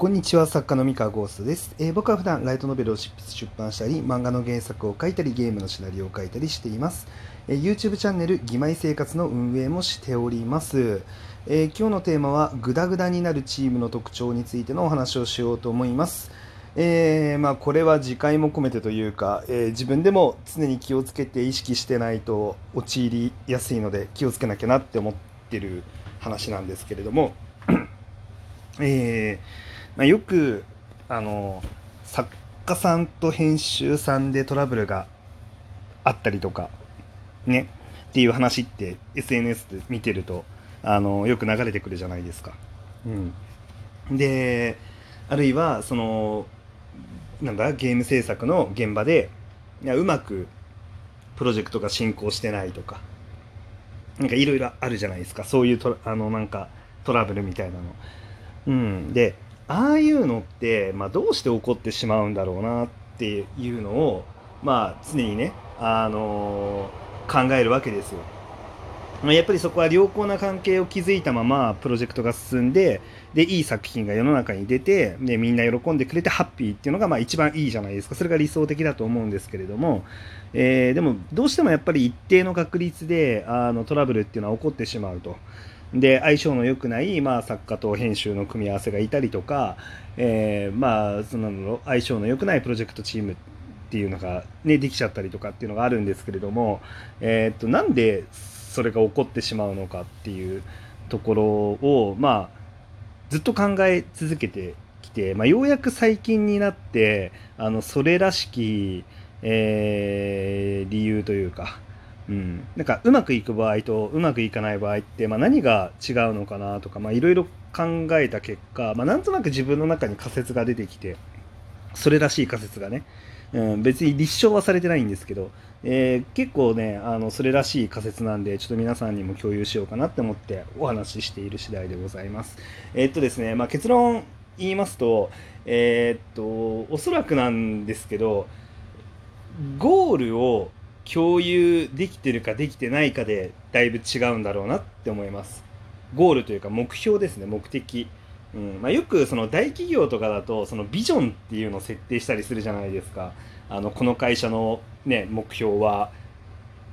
こんにちは、作家の三河ゴーストです、えー、僕は普段ライトノベルを執筆出版したり、漫画の原作を書いたり、ゲームのシナリオを書いたりしています。えー、YouTube チャンネル、義妹生活の運営もしております。えー、今日のテーマは、グダグダになるチームの特徴についてのお話をしようと思います。え、まあ、これは自戒も込めてというか、え自分でも常に気をつけて意識してないと陥りやすいので気をつけなきゃなって思ってる話なんですけれども、えーまあ、よくあの作家さんと編集さんでトラブルがあったりとかねっていう話って SNS で見てるとあのよく流れてくるじゃないですか。うん、であるいはそのなんだゲーム制作の現場でいやうまくプロジェクトが進行してないとかなんかいろいろあるじゃないですかそういうトあのなんかトラブルみたいなの。うん、でああいうのって、まあ、どうして起こってしまうんだろうなっていうのを、まあ、常にね、あのー、考えるわけですよ。やっぱりそこは良好な関係を築いたままプロジェクトが進んででいい作品が世の中に出てでみんな喜んでくれてハッピーっていうのがまあ一番いいじゃないですかそれが理想的だと思うんですけれども、えー、でもどうしてもやっぱり一定の確率であのトラブルっていうのは起こってしまうと。で相性の良くない、まあ、作家と編集の組み合わせがいたりとか、えー、まあその相性の良くないプロジェクトチームっていうのが、ね、できちゃったりとかっていうのがあるんですけれども、えー、っとなんでそれが起こってしまうのかっていうところを、まあ、ずっと考え続けてきて、まあ、ようやく最近になってあのそれらしき、えー、理由というかうん、なんかうまくいく場合とうまくいかない場合って、まあ、何が違うのかなとかいろいろ考えた結果、まあ、なんとなく自分の中に仮説が出てきてそれらしい仮説がね、うん、別に立証はされてないんですけど、えー、結構ねあのそれらしい仮説なんでちょっと皆さんにも共有しようかなって思ってお話ししている次第でございます。えー、っとですね、まあ、結論言いますと,、えー、っとおそらくなんですけどゴールを共有できてるかできてないかでだいぶ違うんだろうなって思います。ゴールというか目標ですね目的、うん。まあ、よくその大企業とかだとそのビジョンっていうのを設定したりするじゃないですか。あのこの会社の、ね、目標は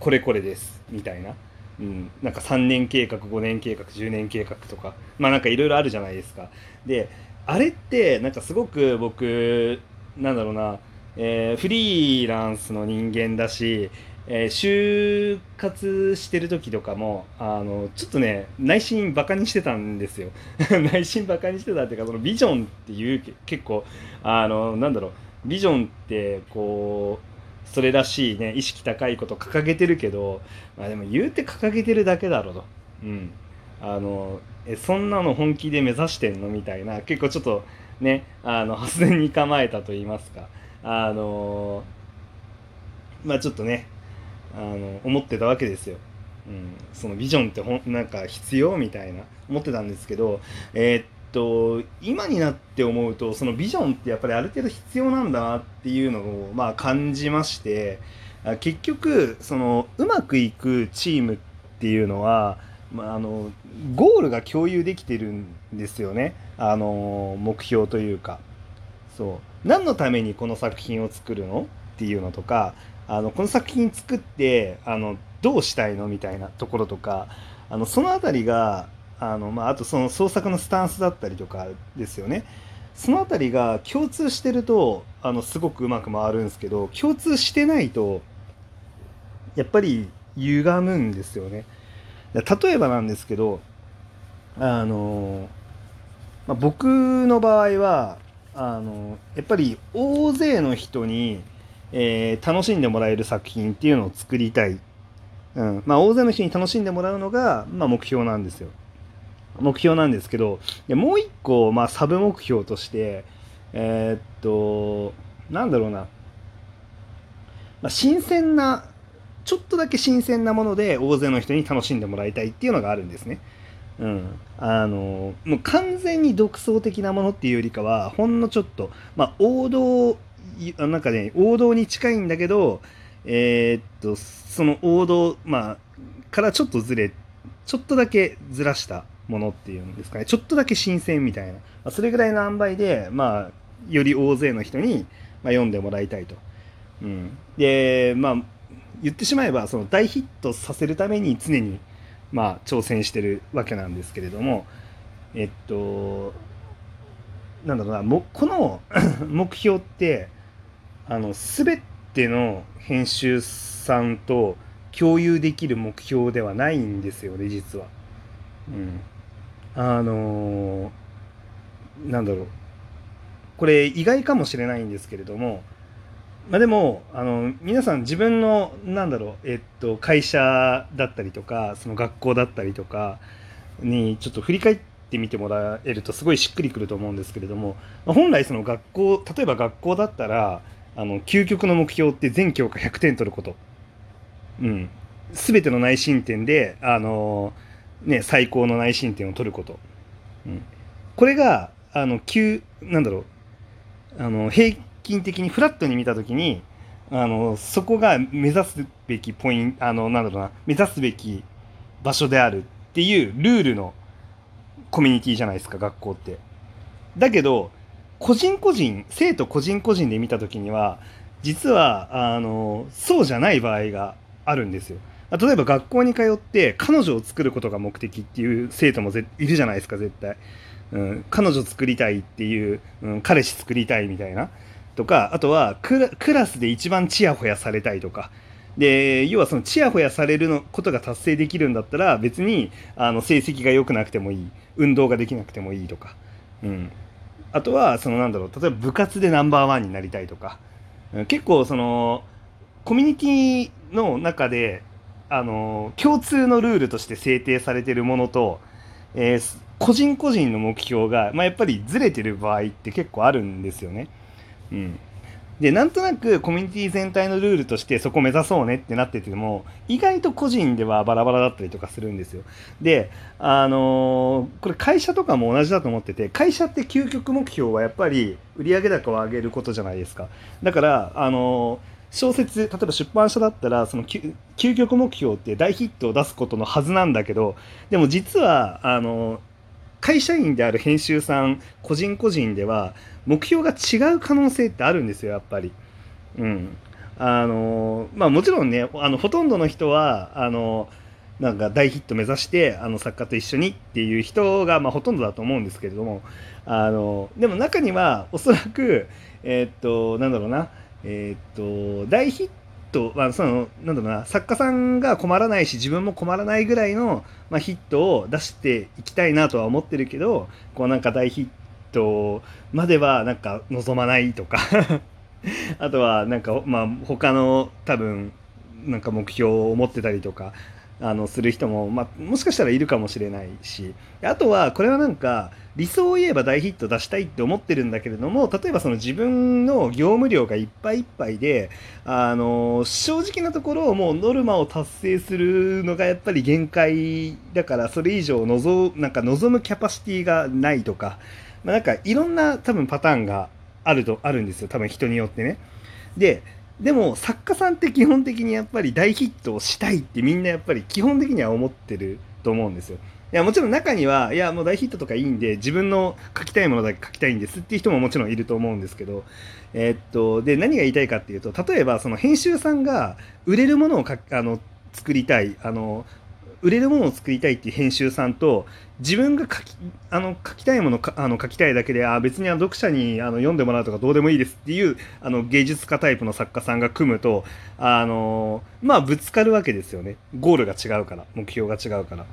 これこれですみたいな、うん、なんか3年計画5年計画10年計画とか。まあなんかいろいろあるじゃないですか。であれってなんかすごく僕なんだろうな。えー、フリーランスの人間だし、えー、就活してる時とかもあのちょっとね内心バカにしてたんですよ。内心バカにしてたっていうかそのビジョンっていう結構あのなんだろうビジョンってこうそれらしいね意識高いこと掲げてるけど、まあ、でも言うて掲げてるだけだろうと。うん。あのえそんなの本気で目指してんのみたいな結構ちょっとねあの 発電に構えたと言いますか。あのまあちょっとねあの思ってたわけですよ。うん、そのビジョンってほんなんか必要みたいな思ってたんですけど、えー、っと今になって思うとそのビジョンってやっぱりある程度必要なんだなっていうのをまあ感じまして結局そのうまくいくチームっていうのは、まあ、あのゴールが共有できてるんですよねあの目標というか。そう。何のためにこの作品を作るのっていうのとかあのこの作品作ってあのどうしたいのみたいなところとかあのその辺りがあの、まあ、あとその創作のスタンスだったりとかですよね。その辺りが共通してるとあのすごくうまく回るんですけど共通してないとやっぱり歪むんですよね。例えばなんですけどあの、まあ、僕の場合はあのやっぱり大勢の人に、えー、楽しんでもらえる作品っていうのを作りたい、うん。まあ、大勢の人に楽しんでもらうのが、まあ、目標なんですよ。目標なんですけどもう一個、まあ、サブ目標としてえー、っとなんだろうな、まあ、新鮮なちょっとだけ新鮮なもので大勢の人に楽しんでもらいたいっていうのがあるんですね。うん、あのもう完全に独創的なものっていうよりかはほんのちょっと、まあ、王道なんかね王道に近いんだけどえー、っとその王道、まあ、からちょっとずれちょっとだけずらしたものっていうんですかね。ちょっとだけ新鮮みたいな、それぐらいの塩梅で、まあ、より大勢の人に、まあ、読んでもらいたいと。うん、でまあ言ってしまえばその大ヒットさせるために常に、まあ、挑戦してるわけなんですけれどもえっとなんだろうなもこの 目標ってあの全ての編集さんと共有できる目標ではないんですよね実は。うん、あのー、なんだろうこれ意外かもしれないんですけれどもまあでもあの皆さん自分のなんだろう、えっと、会社だったりとかその学校だったりとかにちょっと振り返ってみてもらえるとすごいしっくりくると思うんですけれども、まあ、本来その学校例えば学校だったらあの究極の目標って全教科100点取ること。うん、全ての内申点であのね、最高の内申点を取ること、うん、これがあの急なんだろうあの平均的にフラットに見た時にあのそこが目指すべきポイントあのなんだろうな目指すべき場所であるっていうルールのコミュニティじゃないですか学校って。だけど個人個人生徒個人個人で見た時には実はあのそうじゃない場合があるんですよ。例えば学校に通って彼女を作ることが目的っていう生徒もいるじゃないですか絶対、うん、彼女作りたいっていう、うん、彼氏作りたいみたいなとかあとはクラスで一番チヤホヤされたいとか。で要はそのチヤホヤされるのことが達成できるんだったら別にあの成績が良くなくてもいい。運動ができなくてもいいとか、うん、あとはそのなんだろう例えば部活でナンバーワンになりたいとか、うん、結構そのコミュニティの中であの共通のルールとして制定されてるものと、えー、個人個人の目標が、まあ、やっぱりずれてる場合って結構あるんですよね。うん、でなんとなくコミュニティ全体のルールとしてそこ目指そうねってなってても意外と個人ではバラバラだったりとかするんですよ。であのー、これ会社とかも同じだと思ってて会社って究極目標はやっぱり売上高を上げることじゃないですか。だからあのー小説例えば出版社だったらその究極目標って大ヒットを出すことのはずなんだけどでも実はあの会社員である編集さん個人個人では目標が違う可能性ってあるんですよやっぱり。うんあのまあ、もちろんねあのほとんどの人はあのなんか大ヒット目指してあの作家と一緒にっていう人が、まあ、ほとんどだと思うんですけれどもあのでも中にはおそらくえー、っとなんだろうなえー、っと大ヒットはそのなんだろうな作家さんが困らないし自分も困らないぐらいの、まあ、ヒットを出していきたいなとは思ってるけどこうなんか大ヒットまではなんか望まないとか あとはなんかまあ他の多分なんか目標を持ってたりとかあのする人も、まあ、もしかしたらいるかもしれないしあとはこれはなんか理想を言えば大ヒット出したいって思ってるんだけれども例えばその自分の業務量がいっぱいいっぱいであの正直なところもうノルマを達成するのがやっぱり限界だからそれ以上望なんか望むキャパシティがないとか、まあ、なんかいろんな多分パターンがあるとあるんですよ多分人によってね。ででも作家さんって基本的にやっぱり大ヒットをしたいってみんなやっぱり基本的には思ってると思うんですよ。いやもちろん中にはいやもう大ヒットとかいいんで自分の書きたいものだけ書きたいんですっていう人ももちろんいると思うんですけど、えー、っとで何が言いたいかっていうと例えばその編集さんが売れるものをかあの作りたいあの売れるものを作りたいっていう編集さんと自分が書きあの書きたいものかあの書きたいだけであ別にあの読者にあの読んでもらうとかどうでもいいですっていうあの芸術家タイプの作家さんが組むとあのまあぶつかるわけですよねゴールが違うから目標が違うから。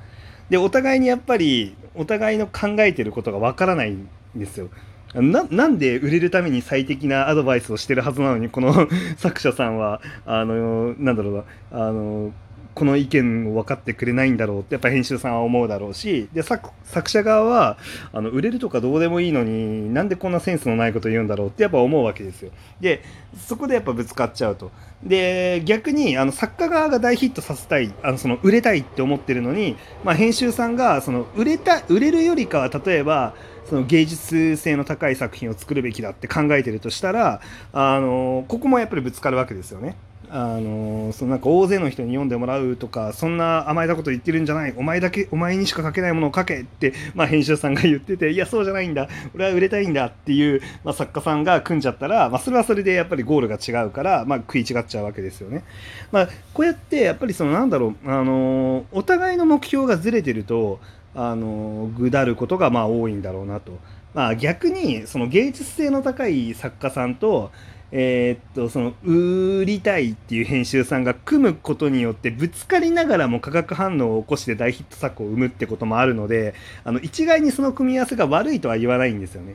でお互いにやっぱりお互いの考えてることがわからないんですよ。ななんで売れるために最適なアドバイスをしてるはずなのにこの 作者さんはあのなんだろうなあのこの意見を分かってくれないんだろうってやっぱ編集さんは思うだろうしで作者側はあの売れるとかどうでもいいのになんでこんなセンスのないこと言うんだろうってやっぱ思うわけですよ。でそこでやっぱぶつかっちゃうと。で逆にあの作家側が大ヒットさせたいあのその売れたいって思ってるのに、まあ、編集さんがその売れた売れるよりかは例えばその芸術性の高い作品を作るべきだって考えてるとしたらあのここもやっぱりぶつかるわけですよね。あのそのなんか大勢の人に読んでもらうとかそんな甘えたこと言ってるんじゃないお前だけお前にしか書けないものを書けって、まあ、編集さんが言ってていやそうじゃないんだ俺は売れたいんだっていう、まあ、作家さんが組んじゃったら、まあ、それはそれでやっぱりゴールが違うから、まあ、食い違っちゃうわけですよね。まあ、こうやってやっぱりそのなんだろう、あのお互いの目標がずれてるとあのぐだることがまあ多いんだろうなと。まあ、逆にその芸術性の高い作家さんとえー、っとその売りたいっていう編集さんが組むことによってぶつかりながらも化学反応を起こして大ヒット作を生むってこともあるのであの一概にその組み合わせが悪いとは言わないんですよね。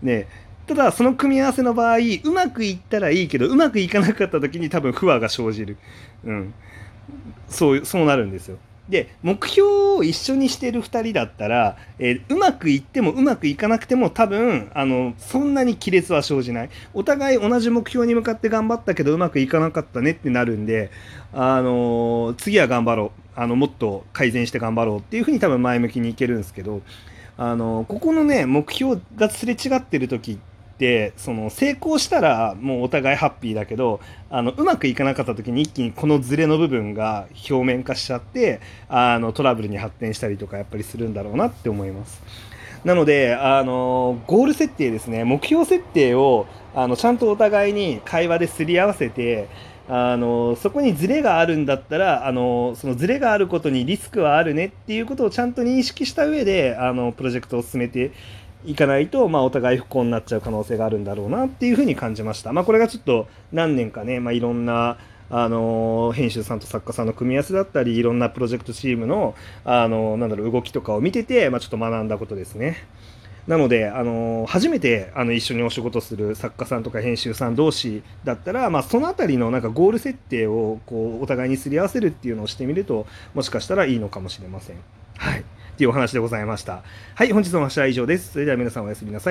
でただその組み合わせの場合うまくいったらいいけどうまくいかなかった時に多分不和が生じる、うん、そうそうなるんですよ。で目標を一緒にしてる2人だったら、えー、うまくいってもうまくいかなくても多分あのそんなに亀裂は生じない。お互い同じ目標に向かって頑張ったけどうまくいかなかったねってなるんで、あのー、次は頑張ろう。あのもっと改善して頑張ろうっていうふうに多分前向きにいけるんですけど、あのー、ここのね目標がすれ違ってる時ってってその成功したらもうお互いハッピーだけどあのうまくいかなかった時に一気にこのズレの部分が表面化しちゃってあのトラブルに発展したりとかやっぱりするんだろうなって思います。なので、あのゴール設定ですね、目標設定をあのちゃんとお互いに会話ですり合わせて、あのそこにズレがあるんだったらあのそのズレがあることにリスクはあるねっていうことをちゃんと認識した上であのプロジェクトを進めていかないと、まあ、お互い不幸になっちゃう可能性があるんだろうなっていうふうに感じました。まあ、これがちょっと何年かね、まあ、いろんなあの編集さんと作家さんの組み合わせだったりいろんなプロジェクトチームのあのなんだろう動きとかを見てて、まあ、ちょっと学んだことですね。なので、あの初めてあの一緒にお仕事する作家さんとか編集さん同士だったら、まあ、その辺りのなんかゴール設定をこうお互いにすり合わせるっていうのをしてみるともしかしたらいいのかもしれません。はいっていうお話でございました。はい、本日の話は以上です。それでは皆さんおやすみなさい。